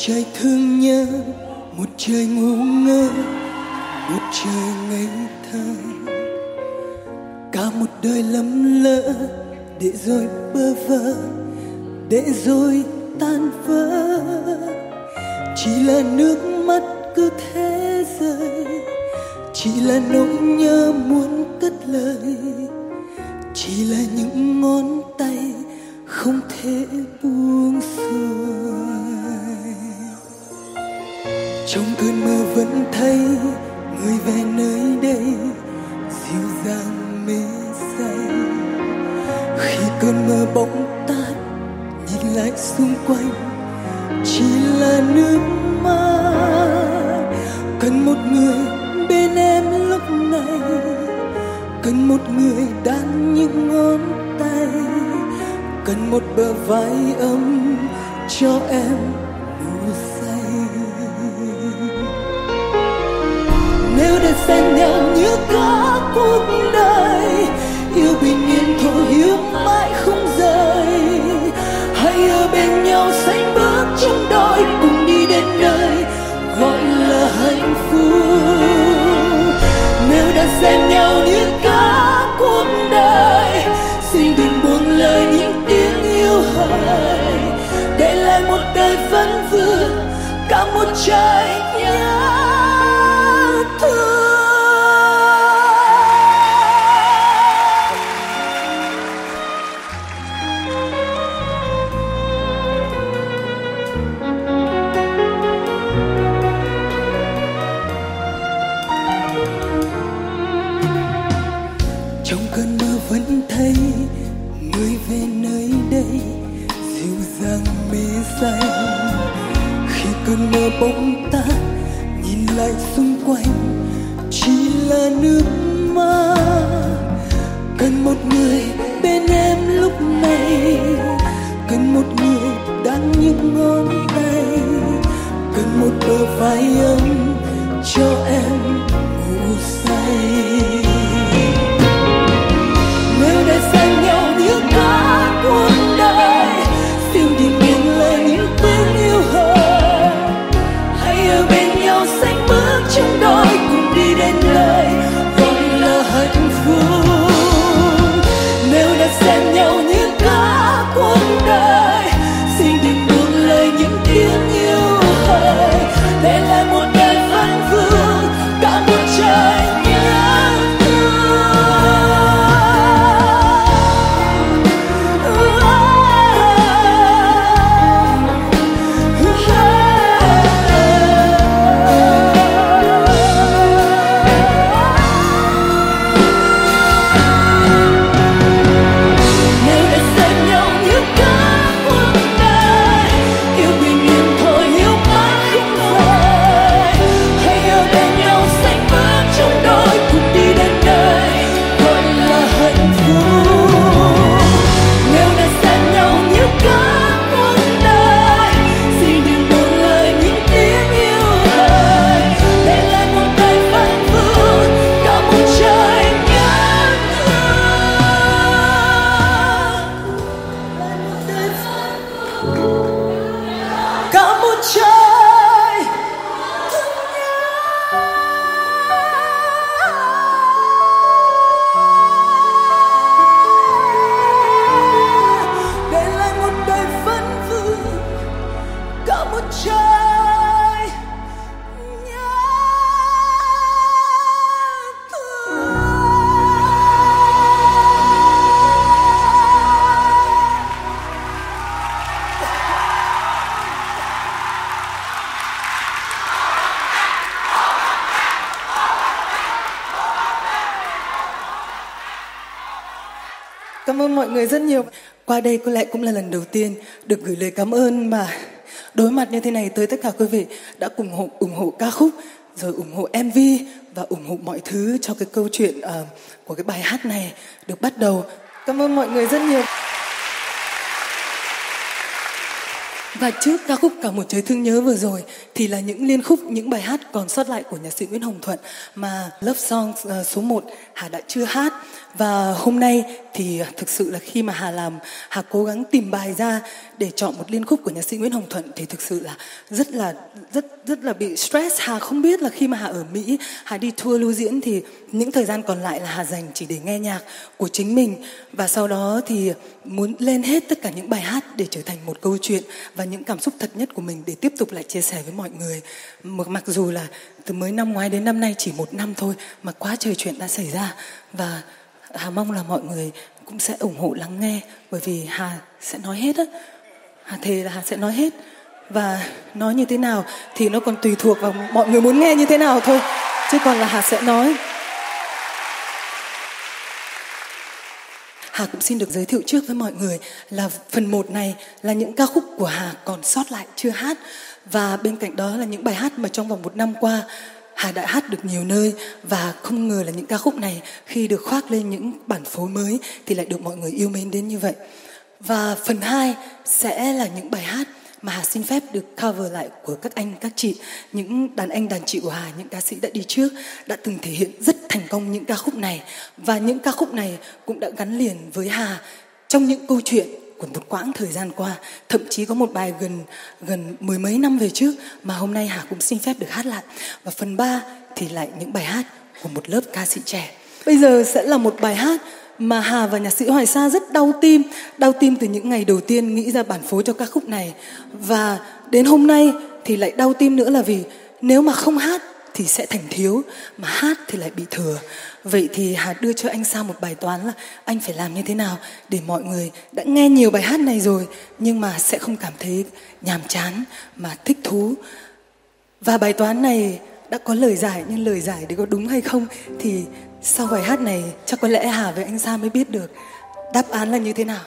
trời thương nhớ, một trời ngu ngơ, một trời ngây thơ. Cả một đời lầm lỡ, để rồi bơ vơ, để rồi tan vỡ. Chỉ là nước mắt cứ thế rơi, chỉ là nỗi nhớ muốn cất lời. Chỉ là những ngón tay không thể buông xuôi. Trong cơn mơ vẫn thấy người về nơi đây, dịu dàng mê say. Khi cơn mơ bỗng tan nhìn lại xung quanh, chỉ là nước mắt. Cần một người bên em lúc này, cần một người đan những ngón tay. Cần một bờ vai ấm cho em ngủ say cả cuộc đời. Yêu bình yên thôi, yêu mãi không rời. Hãy ở bên nhau, sánh bước trong đôi, cùng đi đến nơi gọi là hạnh phúc. Nếu đã xem nhau như cả cuộc đời, xin đừng buông lời những tiếng yêu hời. Để lại một đời vẫn vương cả một trời nhớ khi cơn ta bỗng nhìn lại xung quanh, chỉ là nước mắt cần một người bên em lúc này, cần một người đang những ngón tay. Cần một bờ vai ấm cho em Cảm ơn mọi người rất nhiều. Qua đây có lẽ cũng là lần đầu tiên được gửi lời cảm ơn mà đối mặt như thế này tới tất cả quý vị đã ủng hộ ủng hộ ca khúc rồi ủng hộ MV và ủng hộ mọi thứ cho cái câu chuyện uh, của cái bài hát này được bắt đầu. Cảm ơn mọi người rất nhiều. Và trước ca khúc Cả một trời thương nhớ vừa rồi thì là những liên khúc, những bài hát còn sót lại của nhạc sĩ Nguyễn Hồng Thuận mà Love Song ờ, số 1 Hà đã chưa hát. Và hôm nay thì thực sự là khi mà Hà làm, Hà cố gắng tìm bài ra để chọn một liên khúc của nhạc sĩ Nguyễn Hồng Thuận thì thực sự là rất là rất rất là bị stress. Hà không biết là khi mà Hà ở Mỹ, Hà đi tour lưu diễn thì những thời gian còn lại là Hà dành chỉ để nghe nhạc của chính mình và sau đó thì muốn lên hết tất cả những bài hát để trở thành một câu chuyện và những cảm xúc thật nhất của mình để tiếp tục lại chia sẻ với mọi người. Mặc dù là từ mới năm ngoái đến năm nay chỉ một năm thôi mà quá trời chuyện đã xảy ra. Và hà mong là mọi người cũng sẽ ủng hộ lắng nghe, bởi vì hà sẽ nói hết á. Hà thề là hà sẽ nói hết. Và nói như thế nào thì nó còn tùy thuộc vào mọi người muốn nghe như thế nào thôi, chứ còn là hà sẽ nói. Hà cũng xin được giới thiệu trước với mọi người là phần 1 này là những ca khúc của Hà còn sót lại chưa hát và bên cạnh đó là những bài hát mà trong vòng một năm qua Hà đã hát được nhiều nơi và không ngờ là những ca khúc này khi được khoác lên những bản phối mới thì lại được mọi người yêu mến đến như vậy. Và phần 2 sẽ là những bài hát mà Hà xin phép được cover lại của các anh, các chị, những đàn anh, đàn chị của Hà, những ca sĩ đã đi trước, đã từng thể hiện rất thành công những ca khúc này. Và những ca khúc này cũng đã gắn liền với Hà trong những câu chuyện của một quãng thời gian qua. Thậm chí có một bài gần gần mười mấy năm về trước mà hôm nay Hà cũng xin phép được hát lại. Và phần 3 thì lại những bài hát của một lớp ca sĩ trẻ. Bây giờ sẽ là một bài hát mà Hà và nhạc sĩ Hoài Sa rất đau tim, đau tim từ những ngày đầu tiên nghĩ ra bản phối cho ca khúc này. Và đến hôm nay thì lại đau tim nữa là vì nếu mà không hát thì sẽ thành thiếu, mà hát thì lại bị thừa. Vậy thì Hà đưa cho anh Sa một bài toán là anh phải làm như thế nào để mọi người đã nghe nhiều bài hát này rồi nhưng mà sẽ không cảm thấy nhàm chán mà thích thú. Và bài toán này đã có lời giải nhưng lời giải để có đúng hay không thì sau bài hát này, chắc có lẽ Hà với anh Sa mới biết được đáp án là như thế nào.